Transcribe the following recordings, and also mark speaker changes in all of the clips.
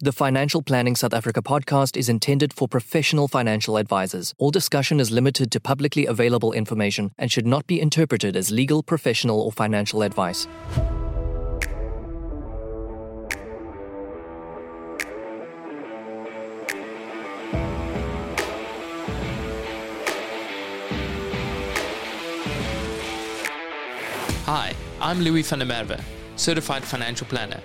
Speaker 1: The Financial Planning South Africa podcast is intended for professional financial advisors. All discussion is limited to publicly available information and should not be interpreted as legal, professional, or financial advice.
Speaker 2: Hi, I'm Louis van der Merwe, certified financial planner.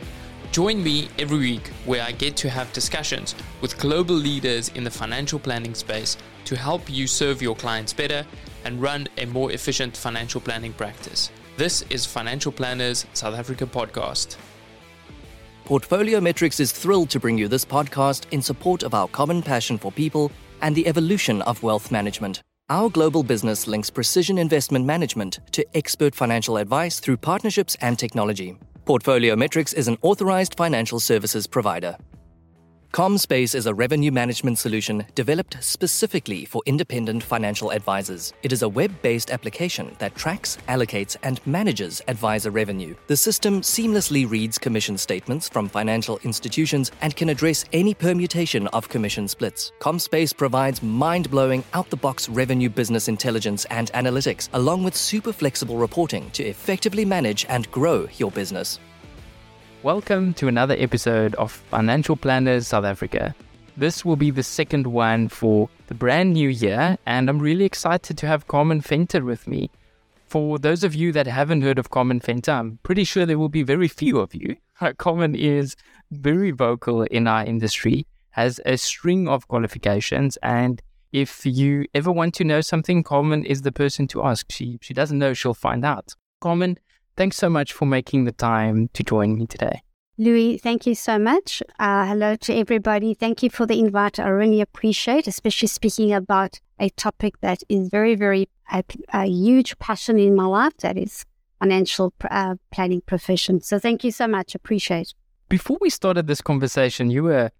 Speaker 2: Join me every week where I get to have discussions with global leaders in the financial planning space to help you serve your clients better and run a more efficient financial planning practice. This is Financial Planners South Africa podcast.
Speaker 1: Portfolio Metrix is thrilled to bring you this podcast in support of our common passion for people and the evolution of wealth management. Our global business links precision investment management to expert financial advice through partnerships and technology. Portfolio Metrix is an authorized financial services provider. ComSpace is a revenue management solution developed specifically for independent financial advisors. It is a web based application that tracks, allocates, and manages advisor revenue. The system seamlessly reads commission statements from financial institutions and can address any permutation of commission splits. ComSpace provides mind blowing, out the box revenue business intelligence and analytics, along with super flexible reporting to effectively manage and grow your business.
Speaker 3: Welcome to another episode of Financial Planners South Africa. This will be the second one for the brand new year, and I'm really excited to have Carmen Venter with me. For those of you that haven't heard of Carmen Venter, I'm pretty sure there will be very few of you. Uh, Carmen is very vocal in our industry, has a string of qualifications, and if you ever want to know something, Carmen is the person to ask. She she doesn't know, she'll find out. Carmen, Thanks so much for making the time to join me today.
Speaker 4: Louis, thank you so much. Uh, hello to everybody. Thank you for the invite. I really appreciate, especially speaking about a topic that is very, very a, a huge passion in my life. That is financial uh, planning profession. So thank you so much. Appreciate.
Speaker 3: Before we started this conversation, you were,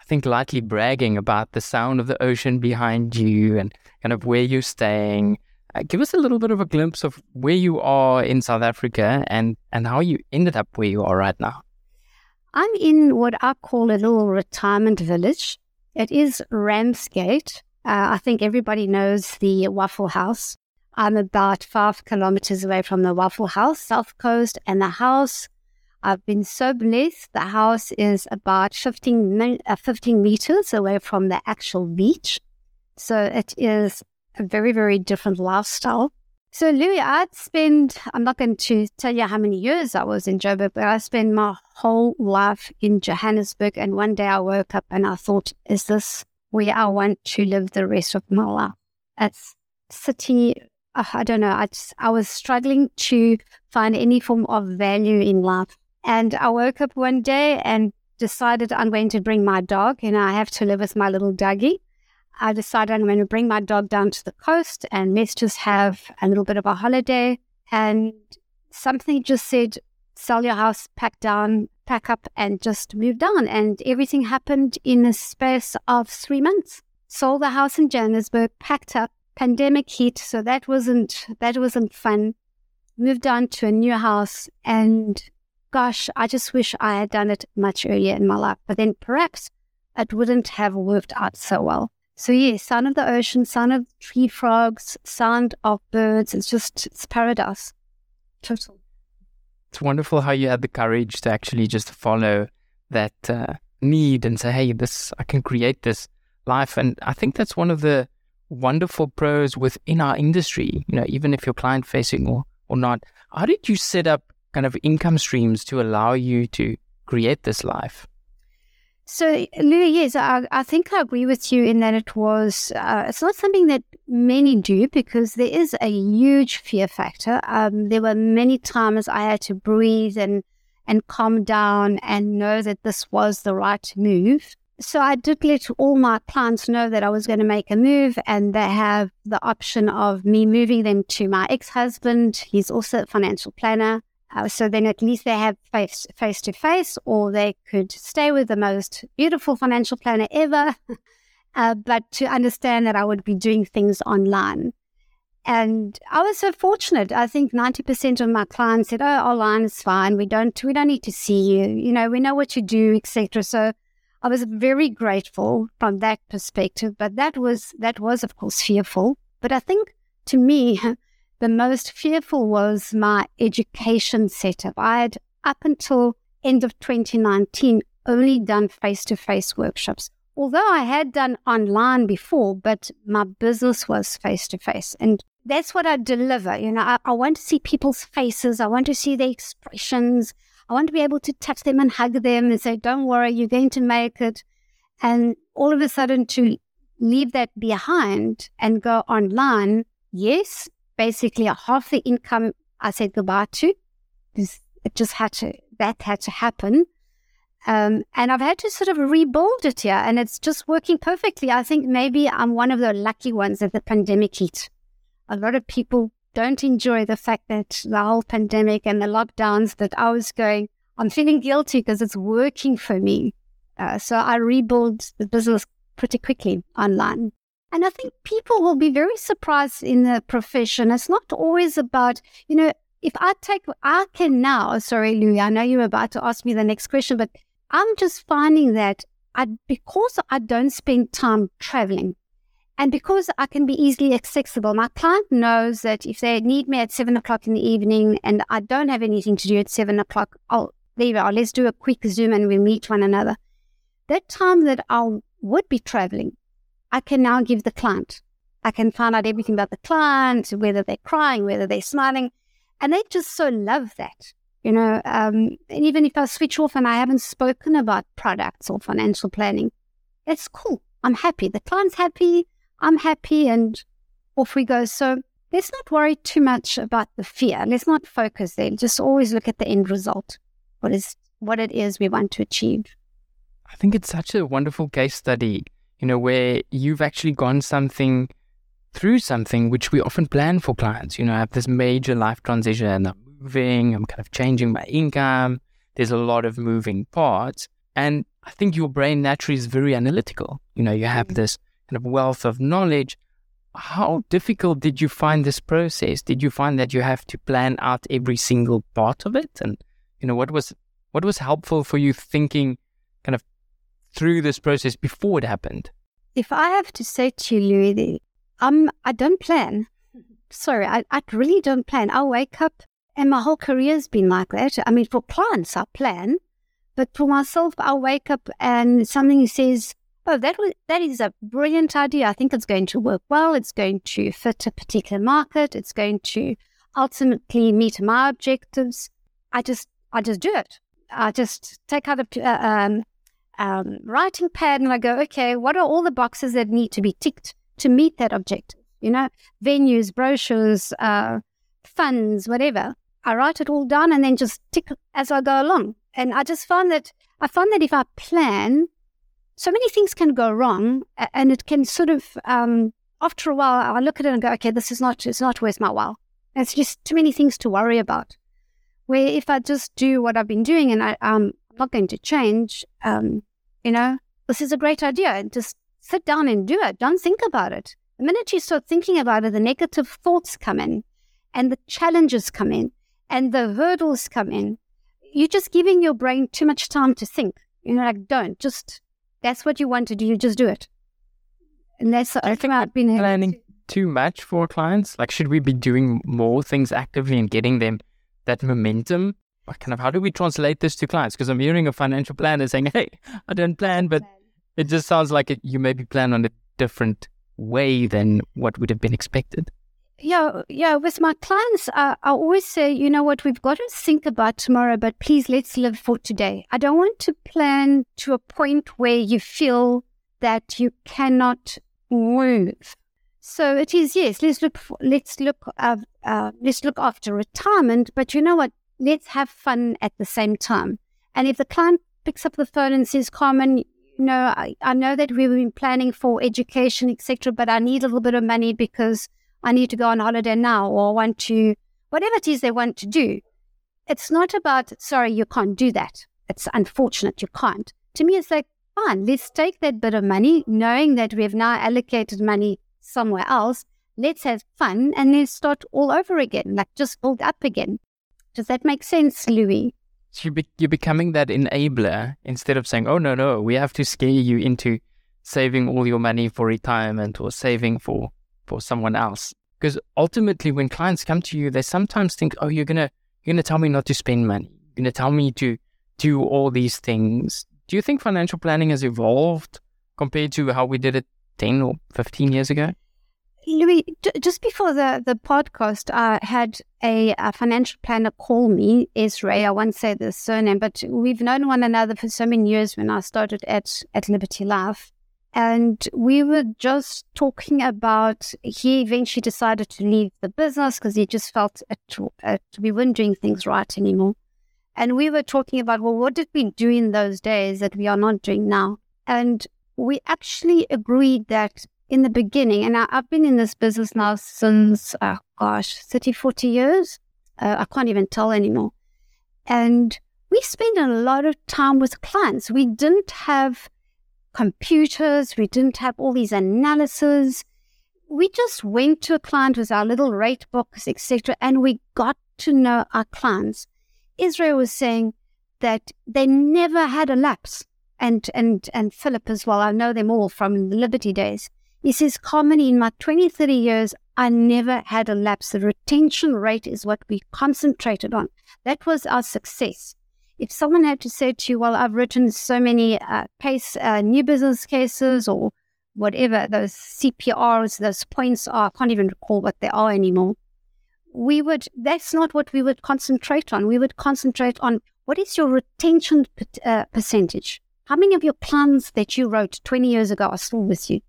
Speaker 3: I think, lightly bragging about the sound of the ocean behind you and kind of where you're staying. Uh, give us a little bit of a glimpse of where you are in South Africa and, and how you ended up where you are right now.
Speaker 4: I'm in what I call a little retirement village. It is Ramsgate. Uh, I think everybody knows the Waffle House. I'm about five kilometers away from the Waffle House, South Coast, and the house. I've been so blessed. The house is about 15, uh, 15 meters away from the actual beach. So it is a very, very different lifestyle. So, Louis, I'd spend, I'm not going to tell you how many years I was in Joburg, but I spent my whole life in Johannesburg. And one day I woke up and I thought, is this where I want to live the rest of my life? It's city, uh, I don't know, I, just, I was struggling to find any form of value in life. And I woke up one day and decided I'm going to bring my dog and I have to live with my little doggy. I decided I'm going to bring my dog down to the coast and let's just have a little bit of a holiday. And something just said, sell your house, pack down, pack up, and just move down. And everything happened in the space of three months. Sold the house in Johannesburg, packed up, pandemic hit, so that wasn't that wasn't fun. Moved on to a new house and gosh, I just wish I had done it much earlier in my life. But then perhaps it wouldn't have worked out so well. So yeah, sound of the ocean, sound of tree frogs, sound of birds. It's just it's paradise. Total.
Speaker 3: It's wonderful how you had the courage to actually just follow that uh, need and say, "Hey, this I can create this life." And I think that's one of the wonderful pros within our industry. You know, even if you're client facing or or not, how did you set up kind of income streams to allow you to create this life?
Speaker 4: So, Louis, yes, I, I, think I agree with you in that it was, uh, it's not something that many do because there is a huge fear factor. Um, there were many times I had to breathe and, and calm down and know that this was the right move. So I did let all my clients know that I was going to make a move and they have the option of me moving them to my ex-husband. He's also a financial planner. Uh, so then at least they have face face to face, or they could stay with the most beautiful financial planner ever, uh, but to understand that I would be doing things online. And I was so fortunate. I think ninety percent of my clients said, "Oh, online is fine. We don't we don't need to see you. You know, we know what you do, etc." So I was very grateful from that perspective, but that was that was of course fearful. But I think to me, the most fearful was my education setup. I had up until end of 2019 only done face-to-face workshops. Although I had done online before, but my business was face-to-face. And that's what I deliver. You know, I, I want to see people's faces. I want to see their expressions. I want to be able to touch them and hug them and say, don't worry, you're going to make it. And all of a sudden to leave that behind and go online, yes, basically half the income I said goodbye to. It just had to, that had to happen. Um, and I've had to sort of rebuild it here, and it's just working perfectly. I think maybe I'm one of the lucky ones that the pandemic hit. A lot of people don't enjoy the fact that the whole pandemic and the lockdowns that I was going, I'm feeling guilty because it's working for me. Uh, so I rebuild the business pretty quickly online. And I think people will be very surprised in the profession. It's not always about, you know, if I take, I can now, sorry, Louis, I know you're about to ask me the next question, but I'm just finding that I, because I don't spend time traveling, and because I can be easily accessible, my client knows that if they need me at seven o'clock in the evening and I don't have anything to do at seven o'clock, I'll there you are, let's do a quick Zoom and we meet one another. That time that I would be traveling, I can now give the client. I can find out everything about the client, whether they're crying, whether they're smiling. And they just so love that. You know, um, and even if I switch off and I haven't spoken about products or financial planning, it's cool. I'm happy. The client's happy. I'm happy and off we go. So let's not worry too much about the fear. Let's not focus there. Just always look at the end result. What is what it is we want to achieve.
Speaker 3: I think it's such a wonderful case study, you know, where you've actually gone something through something which we often plan for clients. You know, I have this major life transition, I'm moving, I'm kind of changing my income. There's a lot of moving parts. And I think your brain naturally is very analytical. You know, you have mm-hmm. this kind of wealth of knowledge. How difficult did you find this process? Did you find that you have to plan out every single part of it? And you know, what was what was helpful for you thinking kind of through this process before it happened?
Speaker 4: If I have to say to you, Louis, I don't plan. Sorry, I, I really don't plan. I wake up and my whole career has been like that. I mean, for clients, I plan, but for myself, I wake up and something says, oh, that was, that is a brilliant idea. I think it's going to work well. It's going to fit a particular market. It's going to ultimately meet my objectives. I just, I just do it. I just take out a uh, um, um, writing pad and I go, okay, what are all the boxes that need to be ticked to meet that objective? You know, venues, brochures, uh, funds, whatever. I write it all down and then just tick as I go along. And I just find that I find that if I plan, so many things can go wrong, and it can sort of um, after a while I look at it and go, okay, this is not it's not worth my while. It's just too many things to worry about. Where if I just do what I've been doing and I, um, I'm not going to change, um, you know, this is a great idea. And just sit down and do it. Don't think about it. The minute you start thinking about it, the negative thoughts come in, and the challenges come in, and the hurdles come in. You're just giving your brain too much time to think. You know, like don't just that's what you want to do. You just do it. And that's
Speaker 3: I think I've been planning too much for clients. Like, should we be doing more things actively and getting them that momentum? Kind of, how do we translate this to clients? Because I'm hearing a financial planner saying, "Hey, I don't plan," but it just sounds like it, you maybe plan on a different way than what would have been expected.
Speaker 4: Yeah, yeah. With my clients, uh, I always say, you know what, we've got to think about tomorrow, but please let's live for today. I don't want to plan to a point where you feel that you cannot move. So it is yes. Let's look. For, let's look. Uh, uh, let's look after retirement. But you know what? Let's have fun at the same time. And if the client picks up the phone and says, "Carmen, you know, I, I know that we've been planning for education, etc., but I need a little bit of money because." I need to go on holiday now or I want to, whatever it is they want to do. It's not about, sorry, you can't do that. It's unfortunate you can't. To me, it's like, fine, let's take that bit of money, knowing that we have now allocated money somewhere else. Let's have fun and then start all over again, like just build up again. Does that make sense, Louis?
Speaker 3: So you be, you're becoming that enabler instead of saying, oh, no, no, we have to scare you into saving all your money for retirement or saving for, for someone else. Because ultimately, when clients come to you, they sometimes think, oh, you're going to you're gonna tell me not to spend money. You're going to tell me to do all these things. Do you think financial planning has evolved compared to how we did it 10 or 15 years ago?
Speaker 4: Louis, just before the, the podcast, I had a, a, financial planner call me, Ezra. I won't say the surname, but we've known one another for so many years when I started at, at Liberty Life. And we were just talking about he eventually decided to leave the business because he just felt it, it, we weren't doing things right anymore. And we were talking about, well, what did we do in those days that we are not doing now? And we actually agreed that in the beginning, and I, have been in this business now since, oh gosh, 30, 40 years. Uh, I can't even tell anymore. And we spent a lot of time with clients. We didn't have computers, we didn't have all these analyses. We just went to a client with our little rate books, etc., and we got to know our clients. Israel was saying that they never had a lapse, and and and Philip as well. I know them all from the Liberty days. He says, Carmen, in my 20, 30 years, I never had a lapse. The retention rate is what we concentrated on. That was our success. If someone had to say to you, well, I've written so many uh, case, uh, new business cases or whatever those CPRs, those points are, I can't even recall what they are anymore. We would, that's not what we would concentrate on. We would concentrate on what is your retention uh, percentage? How many of your plans that you wrote 20 years ago are still with you?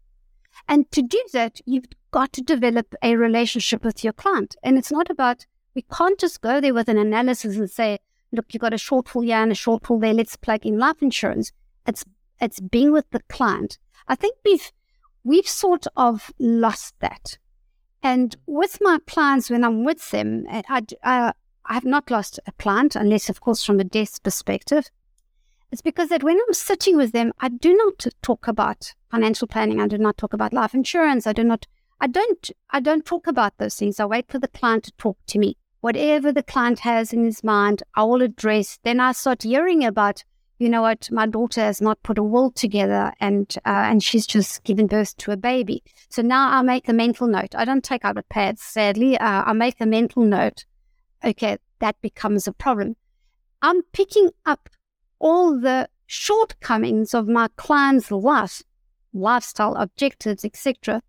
Speaker 4: And to do that, you've got to develop a relationship with your client. And it's not about, we can't just go there with an analysis and say, look, you've got a shortfall here and a shortfall there, let's plug in life insurance. It's it's being with the client. I think we've we've sort of lost that. And with my clients, when I'm with them, I, I, I have not lost a client, unless, of course, from a death perspective. It's because that when I'm sitting with them, I do not talk about financial planning. I do not talk about life insurance. I do not, I don't, I don't talk about those things. I wait for the client to talk to me. Whatever the client has in his mind, I will address. Then I start hearing about, you know what, my daughter has not put a will together and uh, and she's just given birth to a baby. So now I make a mental note. I don't take out a pad, sadly. Uh, I make a mental note. Okay, that becomes a problem. I'm picking up all the shortcomings of my client's life, lifestyle objectives, etc.,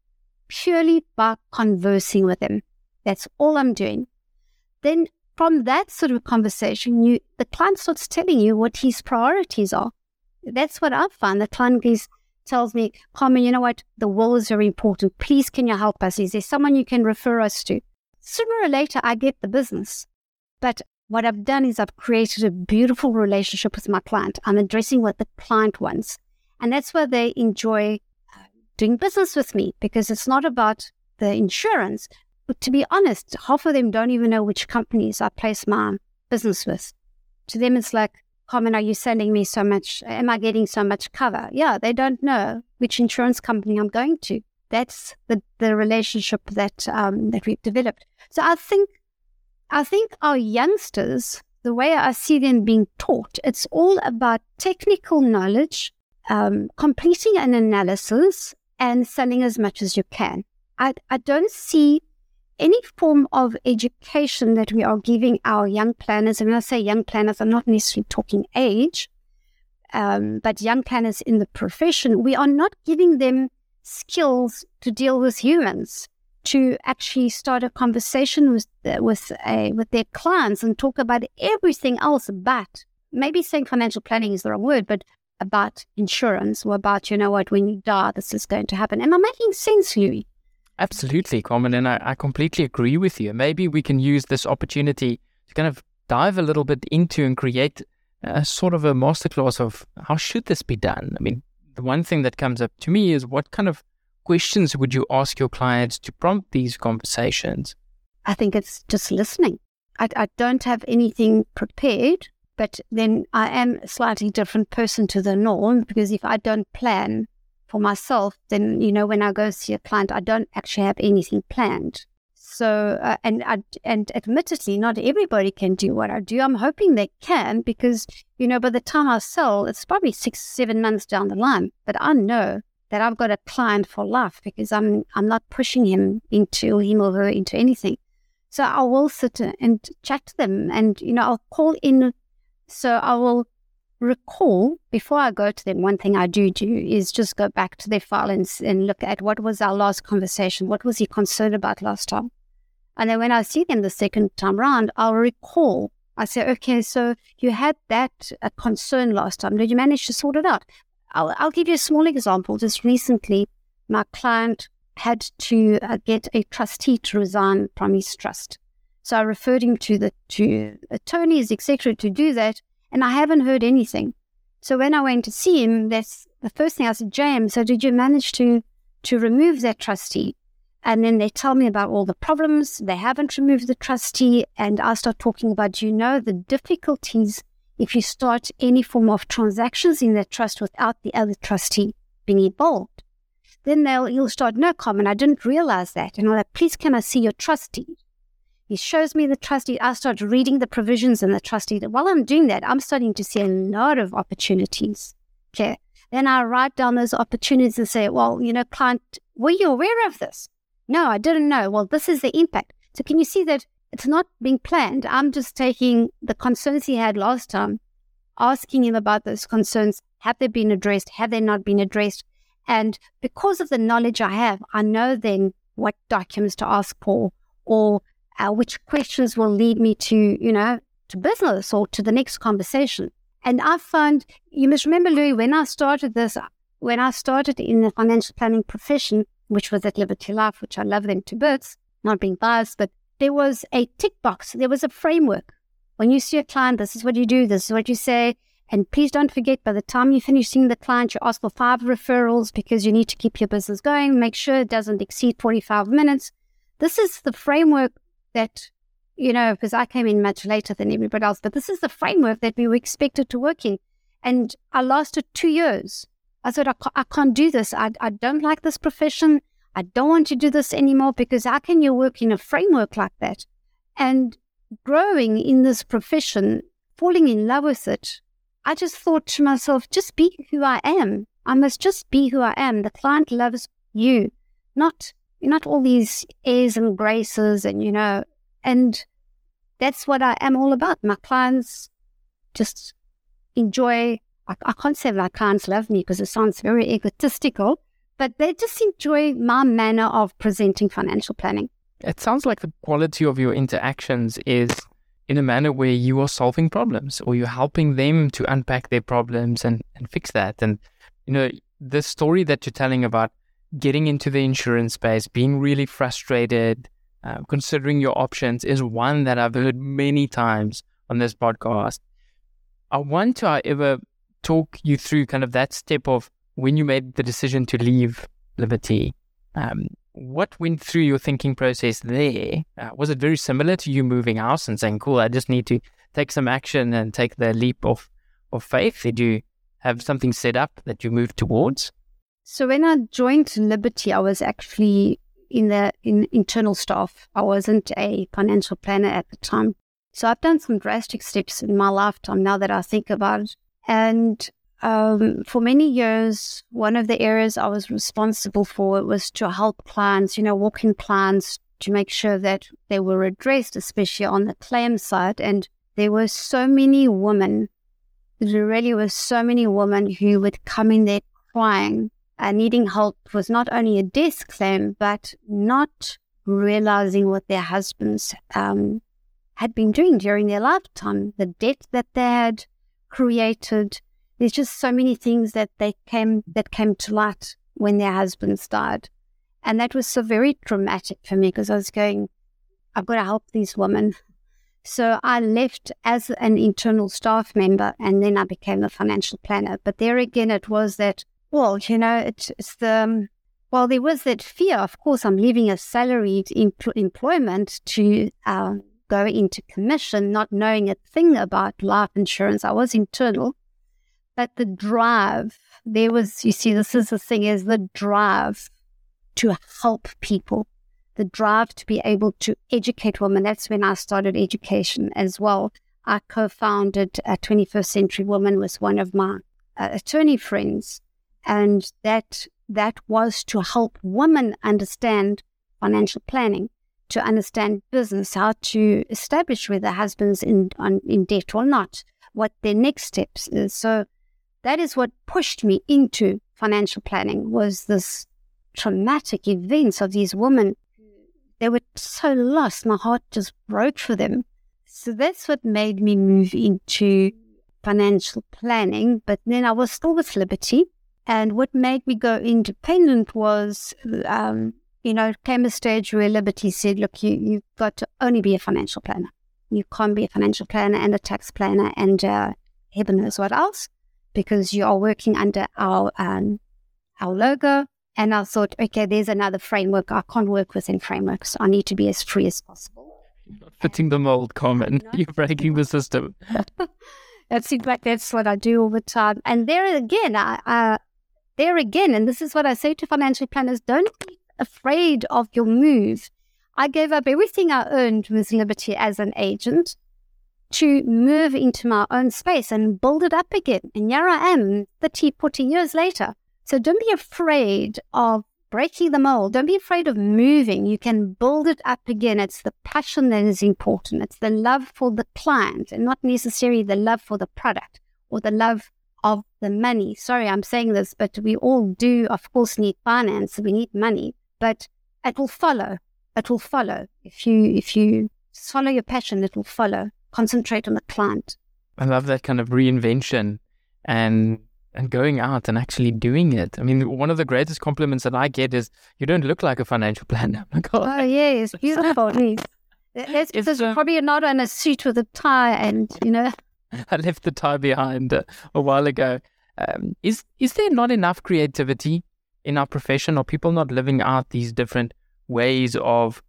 Speaker 4: purely by conversing with them. That's all I'm doing. Then from that sort of conversation, you the client starts telling you what his priorities are. That's what I find. The client is, tells me, Carmen, you know what? The will is very important. Please, can you help us? Is there someone you can refer us to? Sooner or later, I get the business. But what I've done is I've created a beautiful relationship with my client. I'm addressing what the client wants. And that's why they enjoy uh, doing business with me because it's not about the insurance. But to be honest, half of them don't even know which companies I place my business with. To them, it's like, Carmen, are you sending me so much? Am I getting so much cover? Yeah, they don't know which insurance company I'm going to. That's the, the relationship that um, that we've developed. So I think I think our youngsters, the way I see them being taught, it's all about technical knowledge, um, completing an analysis, and selling as much as you can. I, I don't see any form of education that we are giving our young planners, and when I say young planners, I'm not necessarily talking age, um, but young planners in the profession, we are not giving them skills to deal with humans to actually start a conversation with with a, with their clients and talk about everything else but maybe saying financial planning is the wrong word, but about insurance or about you know what when you die this is going to happen. Am I making sense, Louis?
Speaker 3: Absolutely, Carmen, and I, I completely agree with you. Maybe we can use this opportunity to kind of dive a little bit into and create a sort of a masterclass of how should this be done. I mean, the one thing that comes up to me is what kind of questions would you ask your clients to prompt these conversations?
Speaker 4: I think it's just listening. I, I don't have anything prepared, but then I am a slightly different person to the norm because if I don't plan for myself, then, you know, when I go see a client, I don't actually have anything planned. So, uh, and and admittedly, not everybody can do what I do. I'm hoping they can because you know by the time I sell, it's probably six, seven months down the line. But I know that I've got a client for life because I'm I'm not pushing him into him or her into anything. So I will sit and chat to them, and you know I'll call in. So I will recall before I go to them, one thing I do do is just go back to their file and, and look at what was our last conversation. What was he concerned about last time? And then when I see them the second time round, I'll recall. I say, okay, so you had that uh, concern last time. Did you manage to sort it out? I'll, I'll give you a small example. Just recently, my client had to uh, get a trustee to resign from his trust. So I referred him to the to attorneys, etc., to do that and I haven't heard anything. So when I went to see him, that's the first thing I said, James, so did you manage to to remove that trustee? And then they tell me about all the problems. They haven't removed the trustee. And I start talking about, you know, the difficulties if you start any form of transactions in that trust without the other trustee being involved. Then they'll you'll start, no comment, I didn't realize that. And I'm like, please can I see your trustee? He shows me the trustee. I start reading the provisions in the trustee. While I'm doing that, I'm starting to see a lot of opportunities. Okay. Then I write down those opportunities and say, well, you know, client, were you aware of this? No, I didn't know. Well, this is the impact. So can you see that it's not being planned? I'm just taking the concerns he had last time, asking him about those concerns. Have they been addressed? Have they not been addressed? And because of the knowledge I have, I know then what documents to ask for or uh, which questions will lead me to, you know, to business or to the next conversation. And I found, you must remember, Louis, when I started this, when I started in the financial planning profession, which was at Liberty Life, which I love them to bits, not being biased, but there was a tick box, there was a framework. When you see a client, this is what you do, this is what you say. And please don't forget, by the time you finish seeing the client, you ask for five referrals because you need to keep your business going. Make sure it doesn't exceed 45 minutes. This is the framework that, you know, because I came in much later than everybody else, but this is the framework that we were expected to work in. And I lasted two years. I said, I, ca- I can't do this. I, I don't like this profession. I don't want to do this anymore because how can you work in a framework like that? And growing in this profession, falling in love with it, I just thought to myself, just be who I am. I must just be who I am. The client loves you, not not all these airs and graces and, you know, and that's what I am all about. My clients just enjoy, I, I can't say my clients love me because it sounds very egotistical, but they just enjoy my manner of presenting financial planning.
Speaker 3: It sounds like the quality of your interactions is in a manner where you are solving problems or you're helping them to unpack their problems and, and fix that. And, you know, the story that you're telling about getting into the insurance space, being really frustrated, uh, considering your options is one that I've heard many times on this podcast. I want to, however, talk you through kind of that step of when you made the decision to leave Liberty. Um, what went through your thinking process there? Uh, was it very similar to you moving house and saying, "Cool, I just need to take some action and take the leap of of faith"? Did you have something set up that you moved towards?
Speaker 4: So when I joined Liberty, I was actually in the in internal staff. I wasn't a financial planner at the time. So I've done some drastic steps in my lifetime now that I think about it. And um, for many years, one of the areas I was responsible for was to help clients, you know, walk-in clients to make sure that they were addressed, especially on the claim side. And there were so many women, there really were so many women who would come in there crying and needing help was not only a death claim, but not realizing what their husbands um, had been doing during their lifetime, the debt that they had created. There's just so many things that they came that came to light when their husbands died, and that was so very dramatic for me because I was going, I've got to help these women. So I left as an internal staff member, and then I became a financial planner. But there again, it was that well, you know, it's, it's the, um, well, there was that fear. Of course, I'm leaving a salaried empl- employment to uh, go into commission, not knowing a thing about life insurance. I was internal, but the drive, there was, you see, this is the thing is the drive to help people. the drive to be able to educate women. That's when I started education as well. I co-founded a 21st Century Woman with one of my uh, attorney friends, and that that was to help women understand financial planning, to understand business, how to establish whether husband's in on, in debt or not, what their next steps is. So that is what pushed me into financial planning was this traumatic events of these women. They were so lost. My heart just broke for them. So that's what made me move into financial planning. But then I was still with Liberty. And what made me go independent was, um, you know, came a stage where Liberty said, look, you, you've got to only be a financial planner. You can't be a financial planner and a tax planner and uh, heaven knows what else because you are working under our um, our logo. And I thought, okay, there's another framework. I can't work within frameworks. I need to be as free as possible.
Speaker 3: Not fitting the mold, Carmen. You're breaking the system.
Speaker 4: that seems like that's what I do all the time. And there again, I, uh, there again, and this is what I say to financial planners: don't be afraid of your move. I gave up everything I earned with Liberty as an agent to move into my own space and build it up again. And here I am, 30, 40 years later. So don't be afraid of breaking the mold. Don't be afraid of moving. You can build it up again. It's the passion that is important. It's the love for the client and not necessarily the love for the product or the love of the money. Sorry, I'm saying this, but we all do, of course, need finance. We need money, but it will follow. It will follow. If you, if you follow your passion, it will follow concentrate on the client.
Speaker 3: I love that kind of reinvention and and going out and actually doing it. I mean, one of the greatest compliments that I get is you don't look like a financial planner.
Speaker 4: oh, oh yes, beautiful. That's because uh, probably not in a suit with a tie, and you know.
Speaker 3: I left the tie behind uh, a while ago. Um, is is there not enough creativity in our profession, or people not living out these different ways of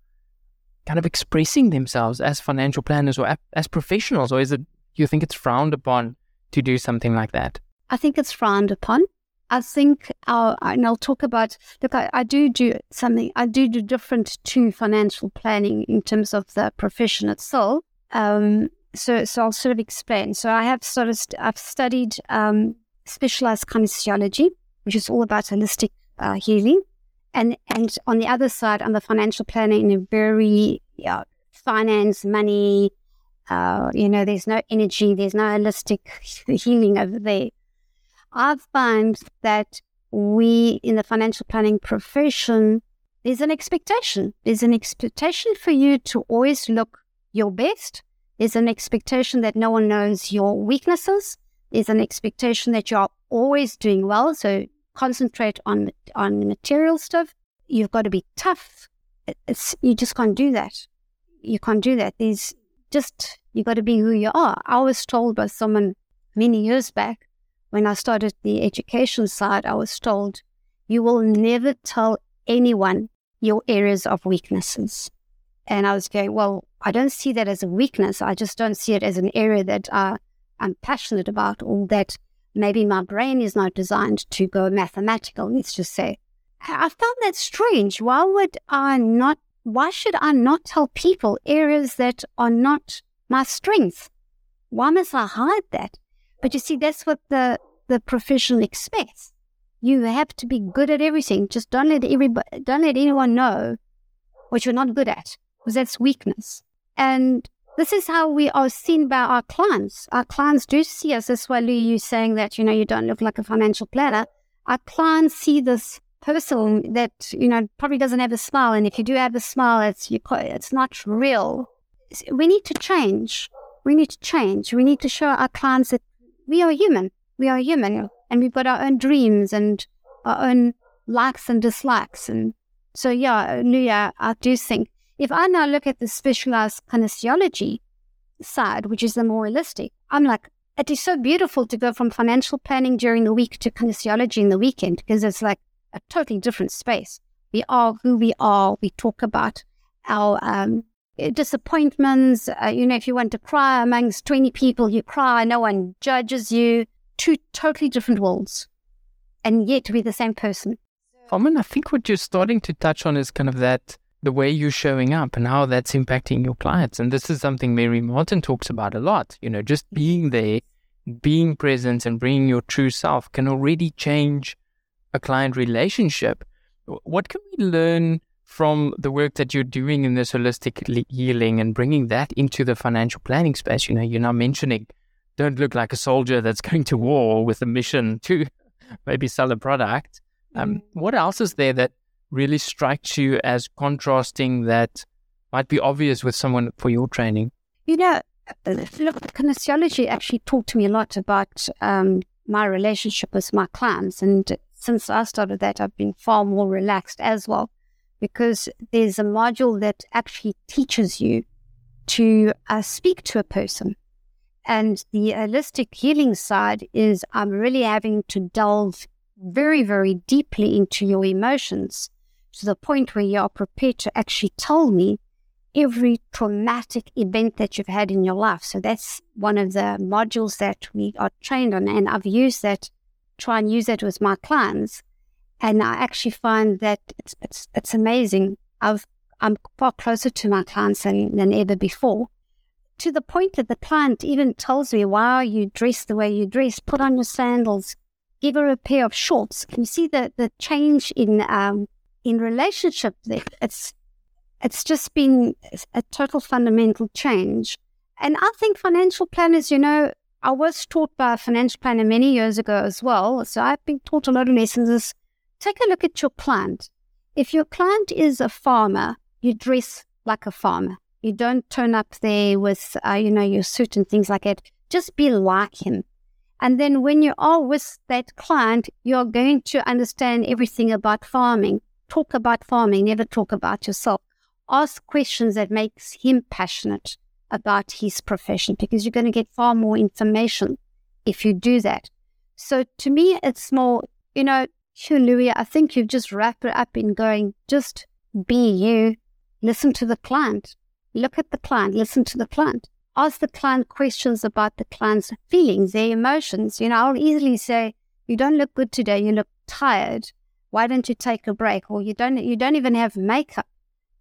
Speaker 3: kind of expressing themselves as financial planners or as professionals, or is it you think it's frowned upon to do something like that?
Speaker 4: I think it's frowned upon. I think our, and I'll talk about, look, I, I do do something, I do do different to financial planning in terms of the profession itself. Um, so, so I'll sort of explain. So I have sort of, st- I've studied um, specialized kinesiology, which is all about holistic uh, healing. And and on the other side, I'm the financial planner in a very yeah, finance, money, uh, you know, there's no energy, there's no holistic healing over there. I find that we in the financial planning profession, there's an expectation. There's an expectation for you to always look your best. There's an expectation that no one knows your weaknesses. There's an expectation that you're always doing well. So concentrate on on material stuff. You've got to be tough. It's you just can't do that. You can't do that. There's just you got to be who you are. I was told by someone many years back when I started the education side. I was told you will never tell anyone your areas of weaknesses. And I was going, well, I don't see that as a weakness. I just don't see it as an area that uh, I'm passionate about or that maybe my brain is not designed to go mathematical, let's just say. I found that strange. Why would I not, why should I not tell people areas that are not my strength? Why must I hide that? But you see, that's what the, the profession expects. You have to be good at everything. Just don't let everybody, don't let anyone know what you're not good at, because that's weakness. And this is how we are seen by our clients. Our clients do see us. That's why Lou, you saying that, you know, you don't look like a financial planner. Our clients see this person that, you know, probably doesn't have a smile. And if you do have a smile, it's, you, it's not real. We need to change. We need to change. We need to show our clients that we are human. We are human and we've got our own dreams and our own likes and dislikes. And so, yeah, Lou, I do think if I now look at the specialized kinesiology side, which is the more holistic, I'm like, it is so beautiful to go from financial planning during the week to kinesiology in the weekend because it's like a totally different space. We are who we are. We talk about our um, disappointments. Uh, you know, if you want to cry amongst 20 people, you cry. No one judges you. Two totally different worlds. And yet we're the same person.
Speaker 3: Carmen, I think what you're starting to touch on is kind of that the way you're showing up and how that's impacting your clients. And this is something Mary Martin talks about a lot. You know, just being there, being present, and bringing your true self can already change a client relationship. What can we learn from the work that you're doing in this holistic healing and bringing that into the financial planning space? You know, you're now mentioning don't look like a soldier that's going to war with a mission to maybe sell a product. Um, mm. what else is there that really strikes you as contrasting that might be obvious with someone for your training?
Speaker 4: You know, look, kinesiology actually taught to me a lot about um, my relationship with my clients. And since I started that, I've been far more relaxed as well because there's a module that actually teaches you to uh, speak to a person. And the holistic healing side is I'm really having to delve very, very deeply into your emotions to the point where you are prepared to actually tell me every traumatic event that you've had in your life. So that's one of the modules that we are trained on. And I've used that, try and use that with my clients. And I actually find that it's, it's, it's amazing. I've, I'm far closer to my clients than, than ever before. To the point that the client even tells me, why are you dressed the way you dress? Put on your sandals, give her a pair of shorts. Can you see the, the change in um, in relationship it's it's just been a total fundamental change. And i think financial planners you know i was taught by a financial planner many years ago as well so i've been taught a lot of lessons is take a look at your client. If your client is a farmer you dress like a farmer. You don't turn up there with uh, you know your suit and things like that. Just be like him. And then when you are with that client you're going to understand everything about farming talk about farming, never talk about yourself. Ask questions that makes him passionate about his profession because you're going to get far more information if you do that. So to me, it's more, you know, Hugh Louis, I think you've just wrapped it up in going, just be you, listen to the client, look at the client, listen to the client, ask the client questions about the client's feelings, their emotions. You know, I'll easily say, you don't look good today, you look tired why don't you take a break? Or you don't you don't even have makeup.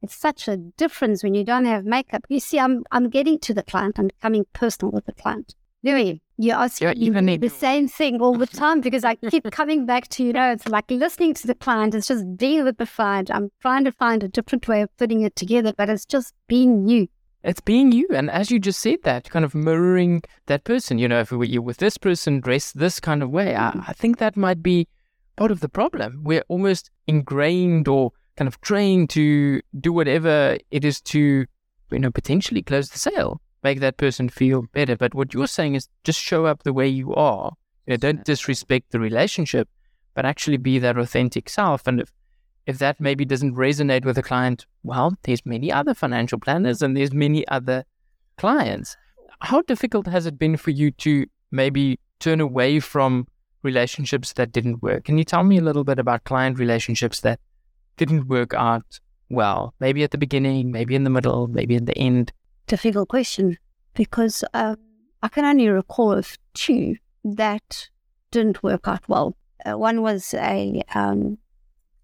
Speaker 4: It's such a difference when you don't have makeup. You see, I'm I'm getting to the client. I'm becoming personal with the client. Louis, you ask yeah, even the same thing all the time because I keep coming back to you know it's like listening to the client. It's just being with the client. I'm trying to find a different way of putting it together, but it's just being you.
Speaker 3: It's being you, and as you just said that, kind of mirroring that person. You know, if you're with this person dressed this kind of way, I, mm. I think that might be part of the problem. We're almost ingrained or kind of trained to do whatever it is to, you know, potentially close the sale, make that person feel better. But what you're saying is just show up the way you are. You know, don't disrespect the relationship, but actually be that authentic self. And if, if that maybe doesn't resonate with a client, well, there's many other financial planners and there's many other clients. How difficult has it been for you to maybe turn away from relationships that didn't work. Can you tell me a little bit about client relationships that didn't work out well? Maybe at the beginning, maybe in the middle, maybe at the end.
Speaker 4: Difficult question because um, I can only recall of two that didn't work out well. Uh, one was a um,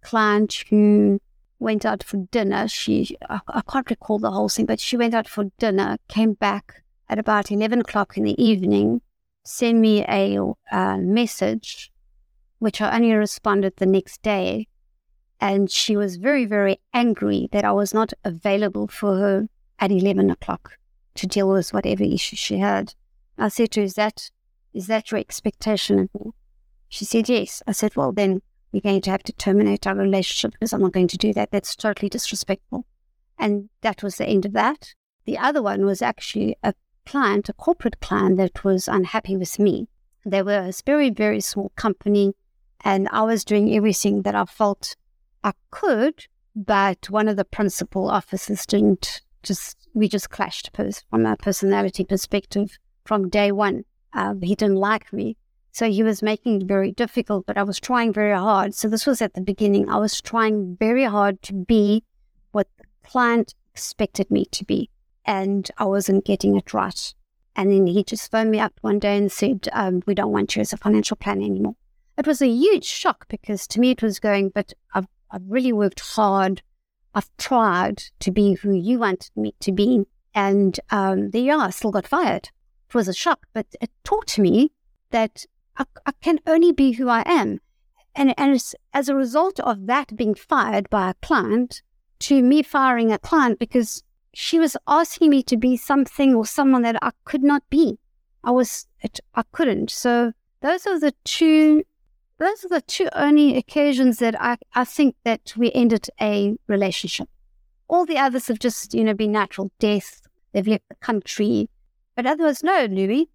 Speaker 4: client who went out for dinner. She, I, I can't recall the whole thing, but she went out for dinner, came back at about 11 o'clock in the evening send me a uh, message, which I only responded the next day. And she was very, very angry that I was not available for her at 11 o'clock to deal with whatever issue she had. I said to her, is that, is that your expectation of me? She said, yes. I said, well, then we're going to have to terminate our relationship because I'm not going to do that. That's totally disrespectful. And that was the end of that. The other one was actually a client, a corporate client that was unhappy with me. They were a very, very small company, and I was doing everything that I felt I could, but one of the principal officers didn't just, we just clashed from a personality perspective from day one. Um, he didn't like me. So he was making it very difficult, but I was trying very hard. So this was at the beginning. I was trying very hard to be what the client expected me to be and I wasn't getting it right. And then he just phoned me up one day and said, um, We don't want you as a financial planner anymore. It was a huge shock because to me it was going, But I've, I've really worked hard. I've tried to be who you wanted me to be. And um, there you are, I still got fired. It was a shock, but it taught me that I, I can only be who I am. And, and as a result of that being fired by a client, to me firing a client because she was asking me to be something or someone that I could not be. I was, I couldn't. So those are the two, those are the two only occasions that I, I think that we ended a relationship. All the others have just, you know, been natural death. They've left the country. But otherwise, no, Louis,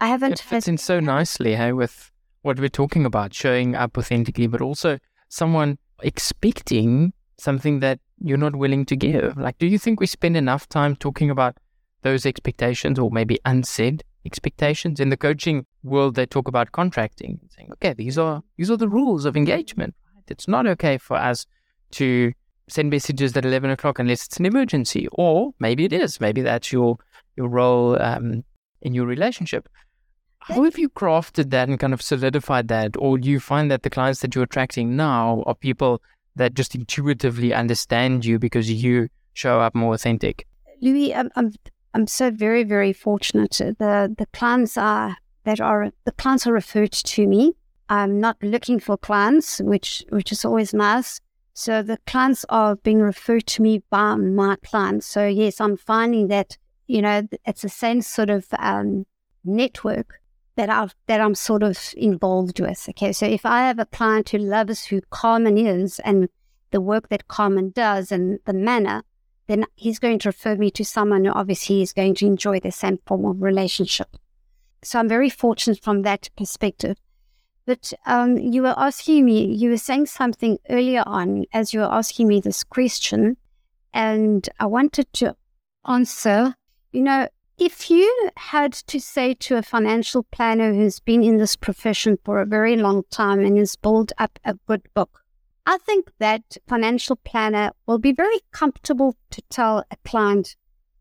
Speaker 4: I haven't.
Speaker 3: It fits in so nicely, hey, with what we're talking about, showing up authentically, but also someone expecting something that you're not willing to give. Like, do you think we spend enough time talking about those expectations or maybe unsaid expectations? In the coaching world they talk about contracting saying okay these are these are the rules of engagement it's not okay for us to send messages at 11 o'clock unless it's an emergency or maybe it is maybe that's your your role um, in your relationship. How have you crafted that and kind of solidified that or do you find that the clients that you're attracting now are people that just intuitively understand you because you show up more authentic
Speaker 4: louis I'm, I'm I'm so very, very fortunate. The the clients are that are the clients are referred to me. I'm not looking for clients, which which is always nice. So the clients are being referred to me by my clients. So yes, I'm finding that you know it's the same sort of um, network that I've that I'm sort of involved with. Okay, so if I have a client who loves who Carmen is and the work that Carmen does and the manner, then he's going to refer me to someone who obviously is going to enjoy the same form of relationship. So I'm very fortunate from that perspective. But um, you were asking me, you were saying something earlier on as you were asking me this question, and I wanted to answer. You know, if you had to say to a financial planner who's been in this profession for a very long time and has built up a good book, I think that financial planner will be very comfortable to tell a client,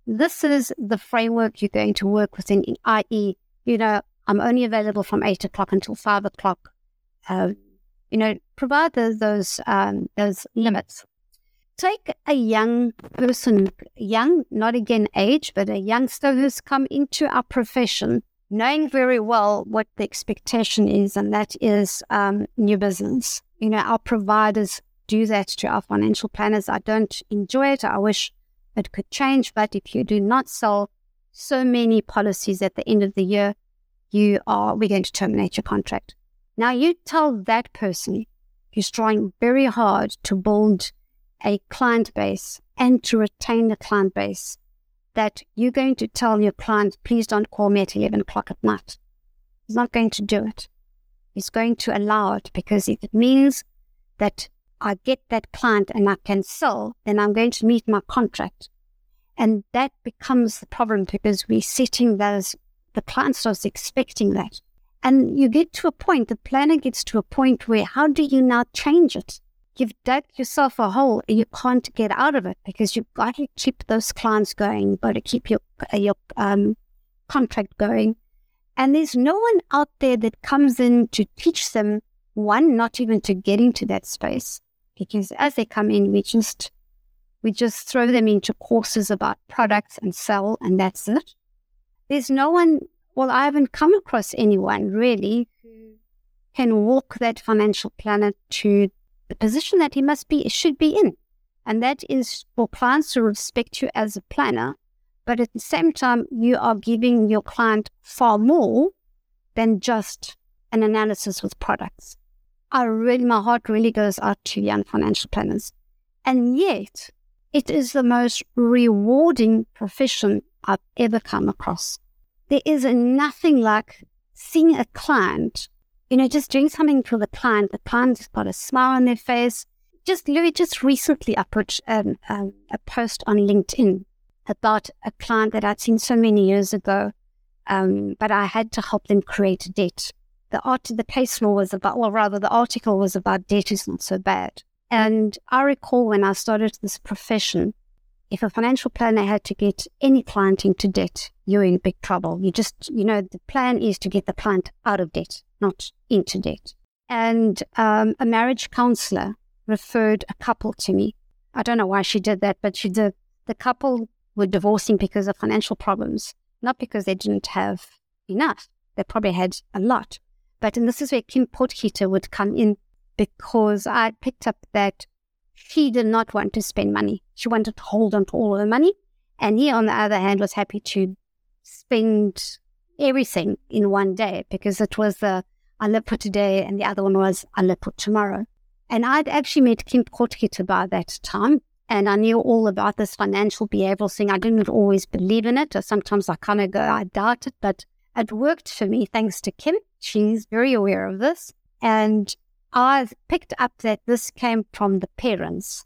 Speaker 4: this is the framework you're going to work within, i.e., you know, I'm only available from eight o'clock until five o'clock. Uh, you know, provide those those, um, those limits. Take a young person, young, not again age, but a youngster who's come into our profession, knowing very well what the expectation is, and that is um, new business you know, our providers do that to our financial planners. I don't enjoy it. I wish it could change. But if you do not sell so many policies at the end of the year, you are, we're going to terminate your contract. Now you tell that person who's trying very hard to build a client base and to retain the client base that you're going to tell your client, please don't call me at 11 o'clock at night. He's not going to do it. He's going to allow it because if it means that I get that client and I can sell, then I'm going to meet my contract. And that becomes the problem because we're setting those, the client starts expecting that. And you get to a point, the planner gets to a point where how do you now change it? You've dug yourself a hole and you can't get out of it because you've got to keep those clients going. You've got to keep your, your um, contract going. And there's no one out there that comes in to teach them, one, not even to get into that space. Because as they come in, we just we just throw them into courses about products and sell, and that's it. There's no one, well, I haven't come across anyone really who can walk that financial planet to the position that he must be, should be in. And that is for clients to respect you as a planner but at the same time, you are giving your client far more than just an analysis with products. I really, my heart really goes out to young financial planners. And yet, it is the most rewarding profession I've ever come across. There is nothing like seeing a client, you know, just doing something for the client. The client's got a smile on their face. Just, Louis, just recently I put um, um, a post on LinkedIn about a client that I'd seen so many years ago, um, but I had to help them create a debt. The art, the case law was about, well, rather the article was about debt is not so bad. And I recall when I started this profession, if a financial planner had to get any client into debt, you're in big trouble. You just, you know, the plan is to get the client out of debt, not into debt. And um, a marriage counselor referred a couple to me I don't know why she did that, but she did. The couple were divorcing because of financial problems, not because they didn't have enough. They probably had a lot. But and this is where Kim Potgieter would come in because I picked up that she did not want to spend money. She wanted to hold on to all of her money. And he, on the other hand, was happy to spend everything in one day because it was the I live for today and the other one was I live for tomorrow. And I'd actually met Kim Potgieter by that time. And I knew all about this financial behavioral thing. I didn't always believe in it. Or sometimes I kind of go, I doubt it, but it worked for me thanks to Kim. She's very aware of this. And I picked up that this came from the parents.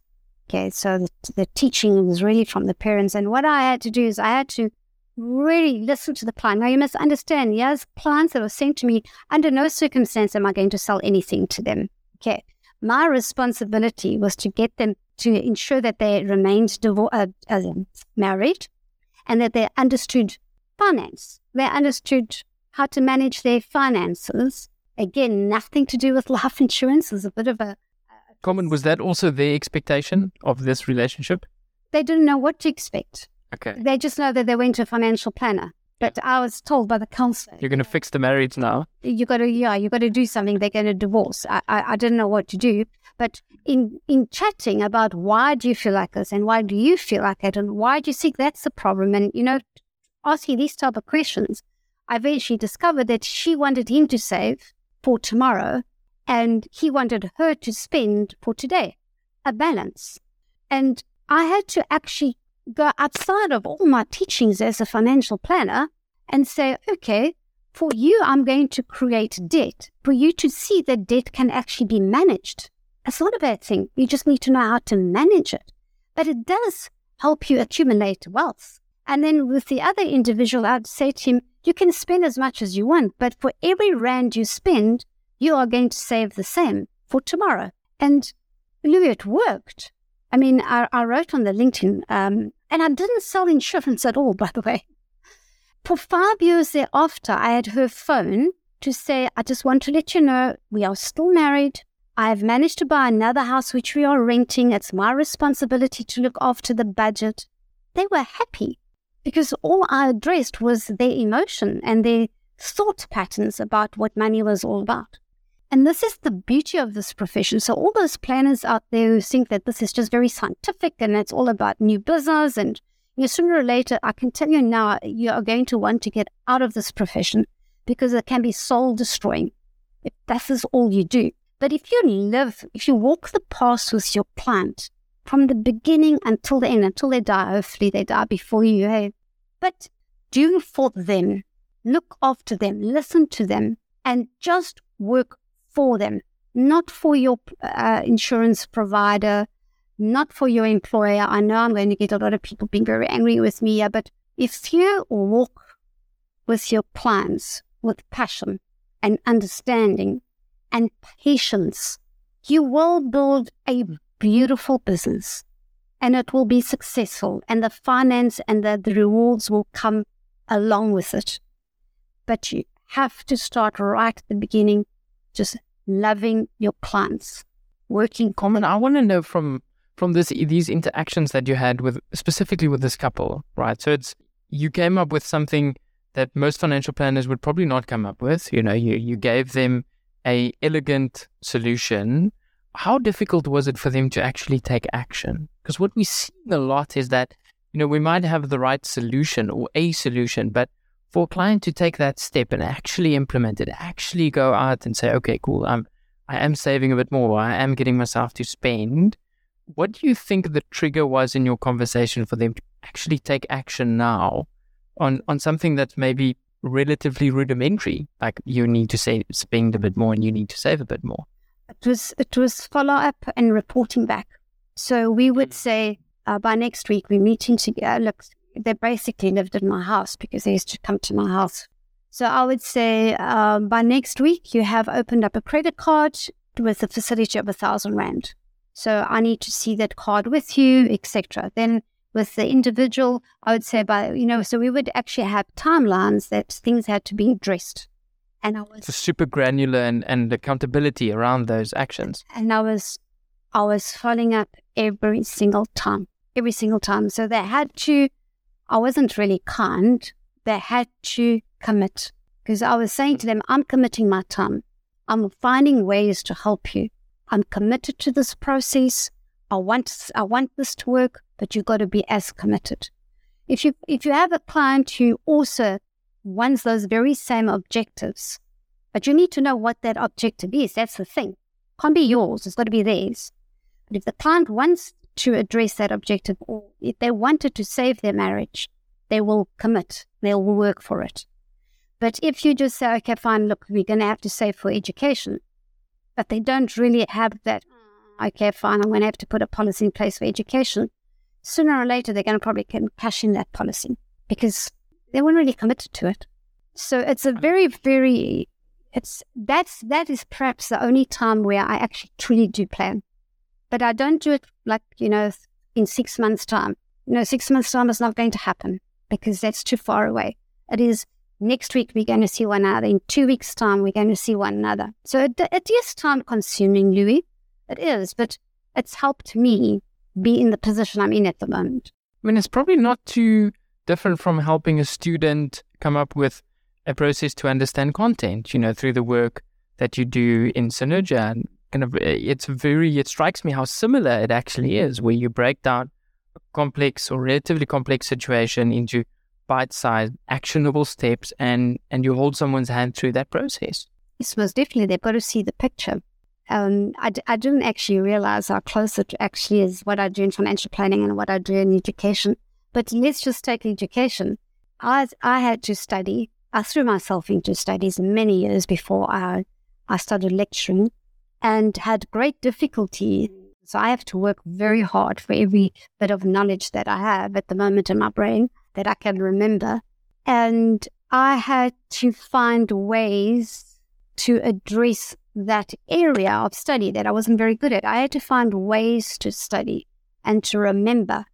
Speaker 4: Okay, so the, the teaching was really from the parents. And what I had to do is I had to really listen to the client. Now, you must understand, yes, clients that were sent to me, under no circumstance am I going to sell anything to them. Okay. My responsibility was to get them to ensure that they remained divor- uh, uh, married and that they understood finance. They understood how to manage their finances. Again, nothing to do with life insurance. It was a bit of a.
Speaker 3: Common, was that also their expectation of this relationship?
Speaker 4: They didn't know what to expect.
Speaker 3: Okay.
Speaker 4: They just know that they went to a financial planner. But I was told by the counselor,
Speaker 3: You're going to fix the marriage now.
Speaker 4: You got to, yeah, you got to do something. They're going to divorce. I, I, I didn't know what to do. But in in chatting about why do you feel like this and why do you feel like it and why do you think that's the problem and you know, asking these type of questions, I eventually discovered that she wanted him to save for tomorrow, and he wanted her to spend for today, a balance. And I had to actually go outside of all my teachings as a financial planner and say, okay, for you, I'm going to create debt for you to see that debt can actually be managed. It's not a bad thing. You just need to know how to manage it. But it does help you accumulate wealth. And then with the other individual, I'd say to him, you can spend as much as you want, but for every rand you spend, you are going to save the same for tomorrow. And Louis, it worked. I mean, I, I wrote on the LinkedIn, um, and I didn't sell insurance at all, by the way. For five years thereafter, I had her phone to say, I just want to let you know we are still married. I have managed to buy another house which we are renting. It's my responsibility to look after the budget. They were happy because all I addressed was their emotion and their thought patterns about what money was all about. And this is the beauty of this profession. So, all those planners out there who think that this is just very scientific and it's all about new business, and you know, sooner or later, I can tell you now, you are going to want to get out of this profession because it can be soul destroying. If that is all you do. But if you live, if you walk the path with your client from the beginning until the end, until they die, hopefully they die before you, hey, but do for them, look after them, listen to them, and just work for them, not for your uh, insurance provider, not for your employer. I know I'm going to get a lot of people being very angry with me but if you walk with your clients with passion and understanding and patience, you will build a beautiful business and it will be successful and the finance and the, the rewards will come along with it. But you have to start right at the beginning just loving your clients, working.
Speaker 3: Common. I want to know from from this these interactions that you had with specifically with this couple, right? So it's you came up with something that most financial planners would probably not come up with. You know, you you gave them a elegant solution. How difficult was it for them to actually take action? Because what we see a lot is that you know we might have the right solution or a solution, but for a client to take that step and actually implement it, actually go out and say, okay, cool, I'm, I am saving a bit more, I am getting myself to spend. What do you think the trigger was in your conversation for them to actually take action now on, on something that's maybe relatively rudimentary, like you need to save, spend a bit more and you need to save a bit more?
Speaker 4: It was it was follow up and reporting back. So we would say uh, by next week we're meeting together. Look, they basically lived in my house because they used to come to my house. So I would say um, by next week, you have opened up a credit card with a facility of a thousand rand. So I need to see that card with you, etc. Then with the individual, I would say by you know, so we would actually have timelines that things had to be addressed.
Speaker 3: And I was so super granular and, and accountability around those actions.
Speaker 4: And I was I was following up every single time, every single time. So they had to, I wasn't really kind. They had to commit because I was saying to them, I'm committing my time. I'm finding ways to help you. I'm committed to this process. I want, I want this to work, but you've got to be as committed. If you, if you have a client who also wants those very same objectives, but you need to know what that objective is. That's the thing. Can't be yours. It's got to be theirs. But if the client wants to address that objective, or if they wanted to save their marriage, they will commit. They will work for it. But if you just say, okay, fine, look, we're going to have to save for education, but they don't really have that, okay, fine, I'm going to have to put a policy in place for education, sooner or later they're going to probably cash in that policy because they weren't really committed to it. So it's a very, very it's that's that is perhaps the only time where I actually truly do plan. But I don't do it like, you know, in six months' time. You know, six months' time is not going to happen because that's too far away. It is next week we're going to see one another. In two weeks' time, we're going to see one another. So it, it is time consuming, Louis. It is, but it's helped me be in the position I'm in at the moment.
Speaker 3: I mean, it's probably not too different from helping a student come up with a process to understand content, you know, through the work that you do in Synergia. And kind of, eh, it's very, it strikes me how similar it actually is, where you break down a complex or relatively complex situation into bite-sized, actionable steps, and and you hold someone's hand through that process.
Speaker 4: Yes, most definitely. They've got to see the picture. Um, I, I didn't actually realize how close it actually is what I do in financial planning and what I do in education. But let's just take education. I, I had to study I threw myself into studies many years before I, I started lecturing and had great difficulty. So I have to work very hard for every bit of knowledge that I have at the moment in my brain that I can remember. And I had to find ways to address that area of study that I wasn't very good at. I had to find ways to study and to remember.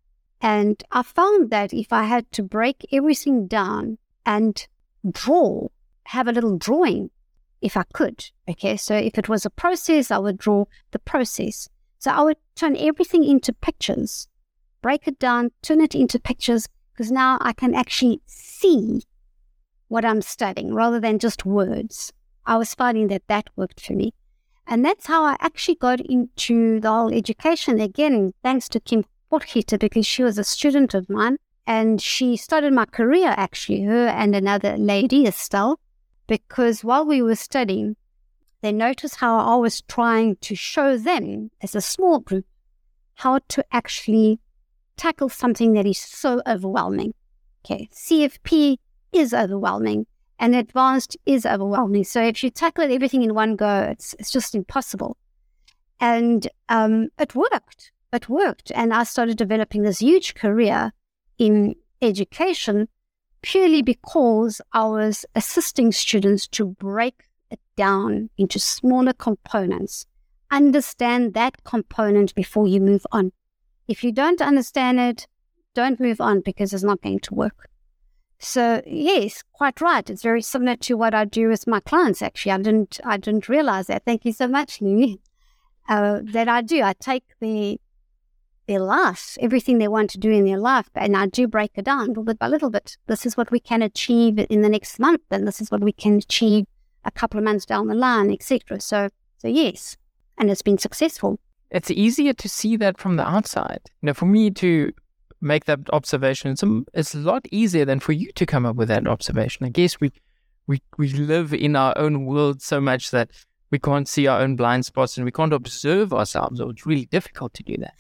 Speaker 4: And I found that if I had to break everything down and draw, have a little drawing if I could. Okay, so if it was a process, I would draw the process. So I would turn everything into pictures, break it down, turn it into pictures, because now I can actually see what I'm studying rather than just words. I was finding that that worked for me. And that's how I actually got into the whole education again, thanks to Kim Potgieter, because she was a student of mine. And she started my career, actually, her and another lady, Estelle, because while we were studying, they noticed how I was trying to show them as a small group how to actually tackle something that is so overwhelming. Okay, CFP is overwhelming and advanced is overwhelming. So if you tackle everything in one go, it's, it's just impossible. And um, it worked. It worked. And I started developing this huge career in education purely because I was assisting students to break it down into smaller components. Understand that component before you move on. If you don't understand it, don't move on because it's not going to work. So yes, quite right. It's very similar to what I do with my clients. Actually, I didn't I didn't realize that. Thank you so much, Louis. Uh, that I do. I take the their life, everything they want to do in their life. And I do break it down little bit by little bit. This is what we can achieve in the next month, and this is what we can achieve a couple of months down the line, etc. So, so yes, and it's been successful.
Speaker 3: It's easier to see that from the outside. You know, for me to make that observation, it's a, it's a lot easier than for you to come up with that observation. I guess we we we live in our own world so much that we can't see our own blind spots and we can't observe ourselves, or it's really difficult to do that.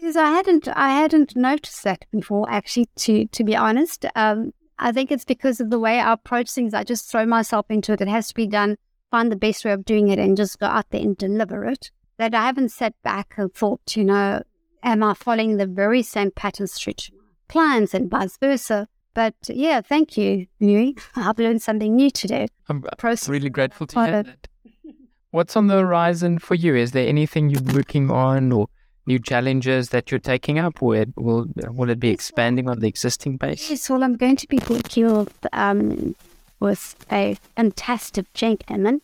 Speaker 4: Because I hadn't, I hadn't noticed that before. Actually, to to be honest, um, I think it's because of the way I approach things. I just throw myself into it. It has to be done. Find the best way of doing it, and just go out there and deliver it. That I haven't sat back and thought, you know, am I following the very same patterns through to my clients and vice versa? But yeah, thank you, Louis. I've learned something new today.
Speaker 3: I'm Process really grateful to that. What's on the horizon for you? Is there anything you're working on or new challenges that you're taking up? Will it, will, will it be expanding on the existing base?
Speaker 4: Yes, well, I'm going to be working with, um, with a fantastic gentleman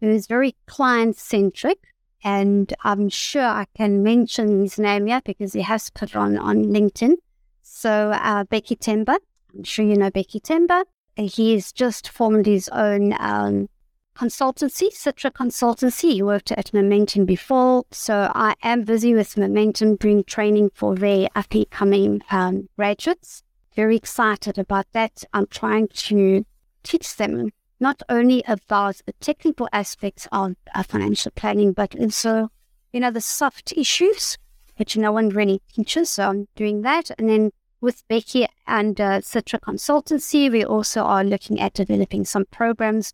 Speaker 4: who is very client centric. and I'm sure I can mention his name here because he has put on on LinkedIn. So uh, Becky Temba, I'm sure you know Becky Temba. He has just formed his own um, consultancy, Citra Consultancy. He worked at Momentum before, so I am busy with Momentum doing training for their up and coming um, graduates. Very excited about that. I'm trying to teach them not only about the technical aspects of uh, financial planning, but also, you know, the soft issues, which no one really teaches. So I'm doing that. And then with Becky and uh, Citra Consultancy, we also are looking at developing some programs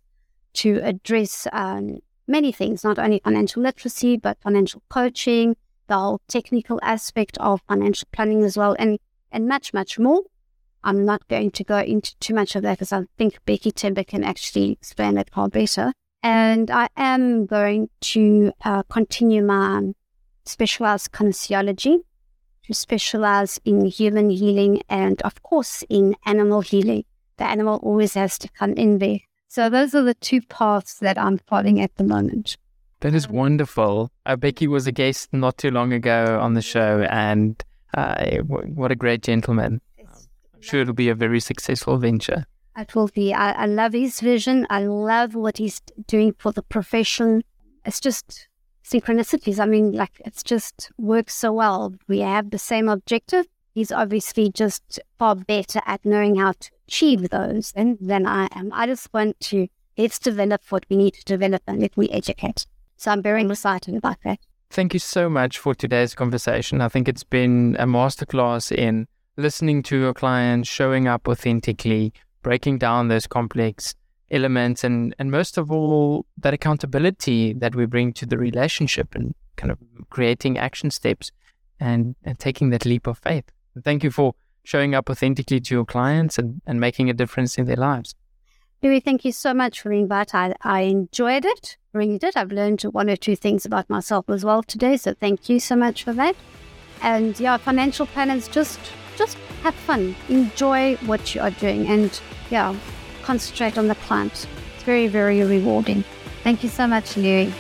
Speaker 4: to address um, many things, not only financial literacy, but financial coaching, the whole technical aspect of financial planning as well, and, and much, much more. I'm not going to go into too much of that because I think Becky Temba can actually explain that far better. And I am going to uh, continue my specialized kinesiology to specialize in human healing and, of course, in animal healing. The animal always has to come in there. So those are the two paths that I'm following at the moment.
Speaker 3: That is wonderful. Uh, Becky was a guest not too long ago on the show, and uh, what a great gentleman. I'm sure it'll be a very successful venture.
Speaker 4: It will be. I, I love his vision. I love what he's doing for the profession. It's just synchronicities. I mean, like, it's just works so well. We have the same objective. He's obviously just far better at knowing how to achieve those than, than I am. I just want to, let's develop what we need to develop and let we educate. So I'm very excited about that.
Speaker 3: Thank you so much for today's conversation. I think it's been a masterclass in listening to your clients, showing up authentically, breaking down those complex elements, and, and most of all, that accountability that we bring to the relationship and kind of creating action steps and, and taking that leap of faith. Thank you for showing up authentically to your clients and, and making a difference in their lives.
Speaker 4: Louis, thank you so much for the invite. I, I enjoyed it, read did. I've learned one or two things about myself as well today. So thank you so much for that. And yeah, financial planners just just have fun, enjoy what you are doing, and yeah, concentrate on the client. It's very, very rewarding. Thank you so much, Louis.